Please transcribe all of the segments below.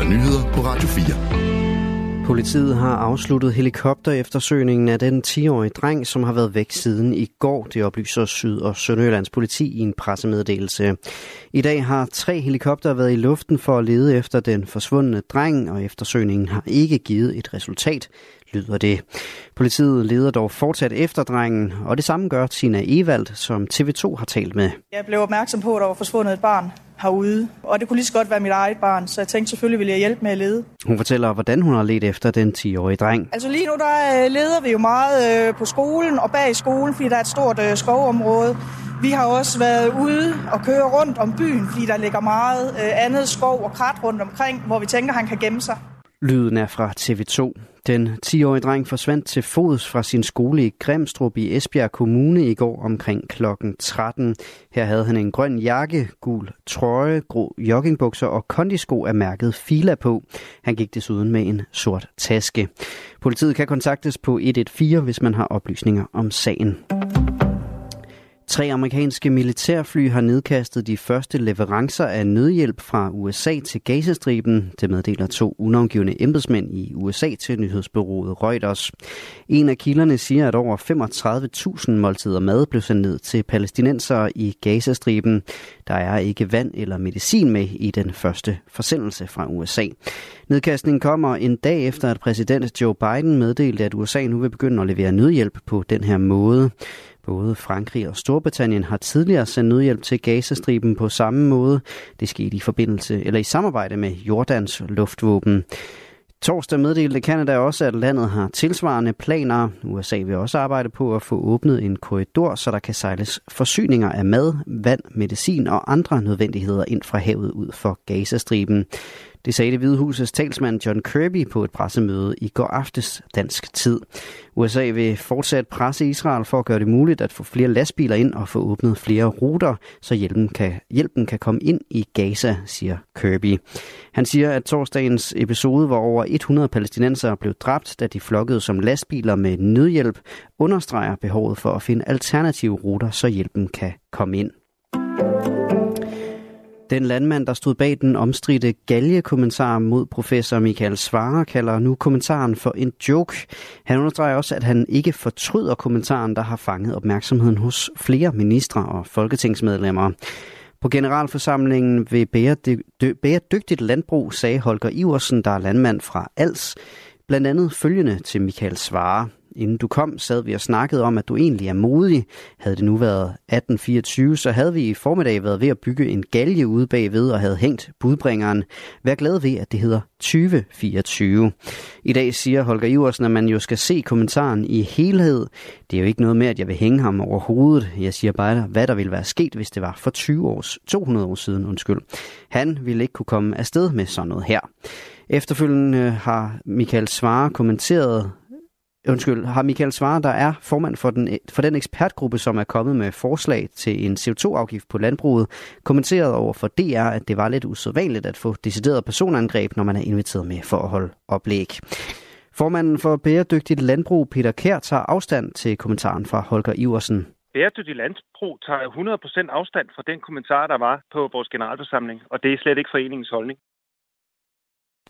der nyheder på Radio 4. Politiet har afsluttet helikopter eftersøgningen af den 10-årige dreng, som har været væk siden i går. Det oplyser Syd- og Sønderjyllands politi i en pressemeddelelse. I dag har tre helikopter været i luften for at lede efter den forsvundne dreng, og eftersøgningen har ikke givet et resultat, lyder det. Politiet leder dog fortsat efter drengen, og det samme gør Tina Evald, som TV2 har talt med. Jeg blev opmærksom på, at der var forsvundet et barn herude. Og det kunne lige så godt være mit eget barn, så jeg tænkte selvfølgelig, ville jeg hjælpe med at lede. Hun fortæller, hvordan hun har let efter den 10-årige dreng. Altså lige nu, der øh, leder vi jo meget øh, på skolen og bag skolen, fordi der er et stort øh, skovområde. Vi har også været ude og køre rundt om byen, fordi der ligger meget andet skov og krat rundt omkring, hvor vi tænker, han kan gemme sig. Lyden er fra TV2. Den 10-årige dreng forsvandt til fods fra sin skole i Grimstrup i Esbjerg Kommune i går omkring klokken 13. Her havde han en grøn jakke, gul trøje, grå joggingbukser og kondisko af mærket Fila på. Han gik desuden med en sort taske. Politiet kan kontaktes på 114, hvis man har oplysninger om sagen. Tre amerikanske militærfly har nedkastet de første leverancer af nødhjælp fra USA til Gazastriben. Det meddeler to unavngivende embedsmænd i USA til nyhedsbyrået Reuters. En af kilderne siger, at over 35.000 måltider mad blev sendt ned til palæstinensere i Gazastriben. Der er ikke vand eller medicin med i den første forsendelse fra USA. Nedkastningen kommer en dag efter, at præsident Joe Biden meddelte, at USA nu vil begynde at levere nødhjælp på den her måde. Både Frankrig og Storbritannien har tidligere sendt nødhjælp til Gazastriben på samme måde. Det skete i forbindelse eller i samarbejde med Jordans luftvåben. Torsdag meddelte Kanada også, at landet har tilsvarende planer. USA vil også arbejde på at få åbnet en korridor, så der kan sejles forsyninger af mad, vand, medicin og andre nødvendigheder ind fra havet ud for Gazastriben. Det sagde det Hvide Husets talsmand John Kirby på et pressemøde i går aftes dansk tid. USA vil fortsat presse Israel for at gøre det muligt at få flere lastbiler ind og få åbnet flere ruter, så hjælpen kan, hjælpen kan komme ind i Gaza, siger Kirby. Han siger, at torsdagens episode, hvor over 100 palæstinensere blev dræbt, da de flokkede som lastbiler med nødhjælp, understreger behovet for at finde alternative ruter, så hjælpen kan komme ind. Den landmand, der stod bag den omstridte galgekommentar mod professor Michael Svare, kalder nu kommentaren for en joke. Han understreger også, at han ikke fortryder kommentaren, der har fanget opmærksomheden hos flere ministre og folketingsmedlemmer. På generalforsamlingen ved Bæredygtigt Landbrug sagde Holger Iversen, der er landmand fra Als, blandt andet følgende til Michael Svare. Inden du kom, sad vi og snakkede om, at du egentlig er modig. Havde det nu været 1824, så havde vi i formiddag været ved at bygge en galge ude bagved og havde hængt budbringeren. Vær glad ved, at det hedder 2024. I dag siger Holger Iversen, at man jo skal se kommentaren i helhed. Det er jo ikke noget med, at jeg vil hænge ham over hovedet. Jeg siger bare, hvad der ville være sket, hvis det var for 20 års, 200 år siden. Undskyld. Han ville ikke kunne komme afsted med sådan noget her. Efterfølgende øh, har Michael Svare kommenteret Undskyld, har Michael Svare, der er formand for den, for den ekspertgruppe, som er kommet med forslag til en CO2-afgift på landbruget, kommenteret over for DR, at det var lidt usædvanligt at få decideret personangreb, når man er inviteret med for at holde oplæg. Formanden for Bæredygtigt Landbrug, Peter Kær, tager afstand til kommentaren fra Holger Iversen. Bæredygtigt landbrug tager 100% afstand fra den kommentar, der var på vores generalforsamling, og det er slet ikke foreningens holdning.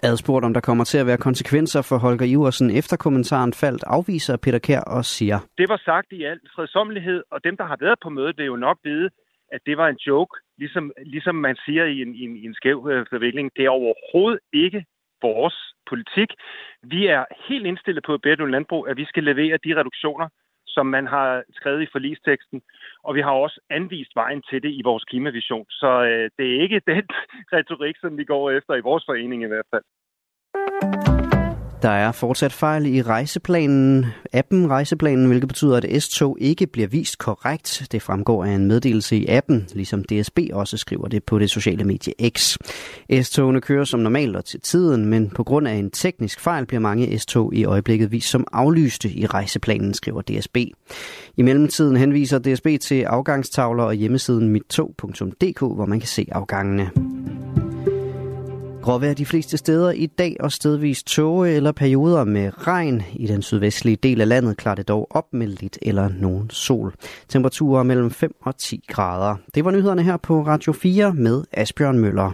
Adspurgt om der kommer til at være konsekvenser for Holger Iversen efter kommentaren faldt, afviser Peter Kær og siger. Det var sagt i al fredsommelighed, og dem, der har været på mødet, vil jo nok vide, at det var en joke, ligesom, ligesom man siger i en, i en, i en skæv øh, forvikling. Det er overhovedet ikke vores politik. Vi er helt indstillet på et bæredygtigt landbrug, at vi skal levere de reduktioner, som man har skrevet i forlisteksten, og vi har også anvist vejen til det i vores klimavision. Så øh, det er ikke den retorik, som vi går efter i vores forening i hvert fald. Der er fortsat fejl i rejseplanen, appen Rejseplanen, hvilket betyder, at S-tog ikke bliver vist korrekt. Det fremgår af en meddelelse i appen, ligesom DSB også skriver det på det sociale medie X. S-togene kører som normalt og til tiden, men på grund af en teknisk fejl bliver mange S-tog i øjeblikket vist som aflyste i rejseplanen, skriver DSB. I mellemtiden henviser DSB til afgangstavler og hjemmesiden mittog.dk, hvor man kan se afgangene. Gråvejr de fleste steder i dag og stedvis tåge eller perioder med regn. I den sydvestlige del af landet klarer det dog op med lidt eller nogen sol. Temperaturer mellem 5 og 10 grader. Det var nyhederne her på Radio 4 med Asbjørn Møller.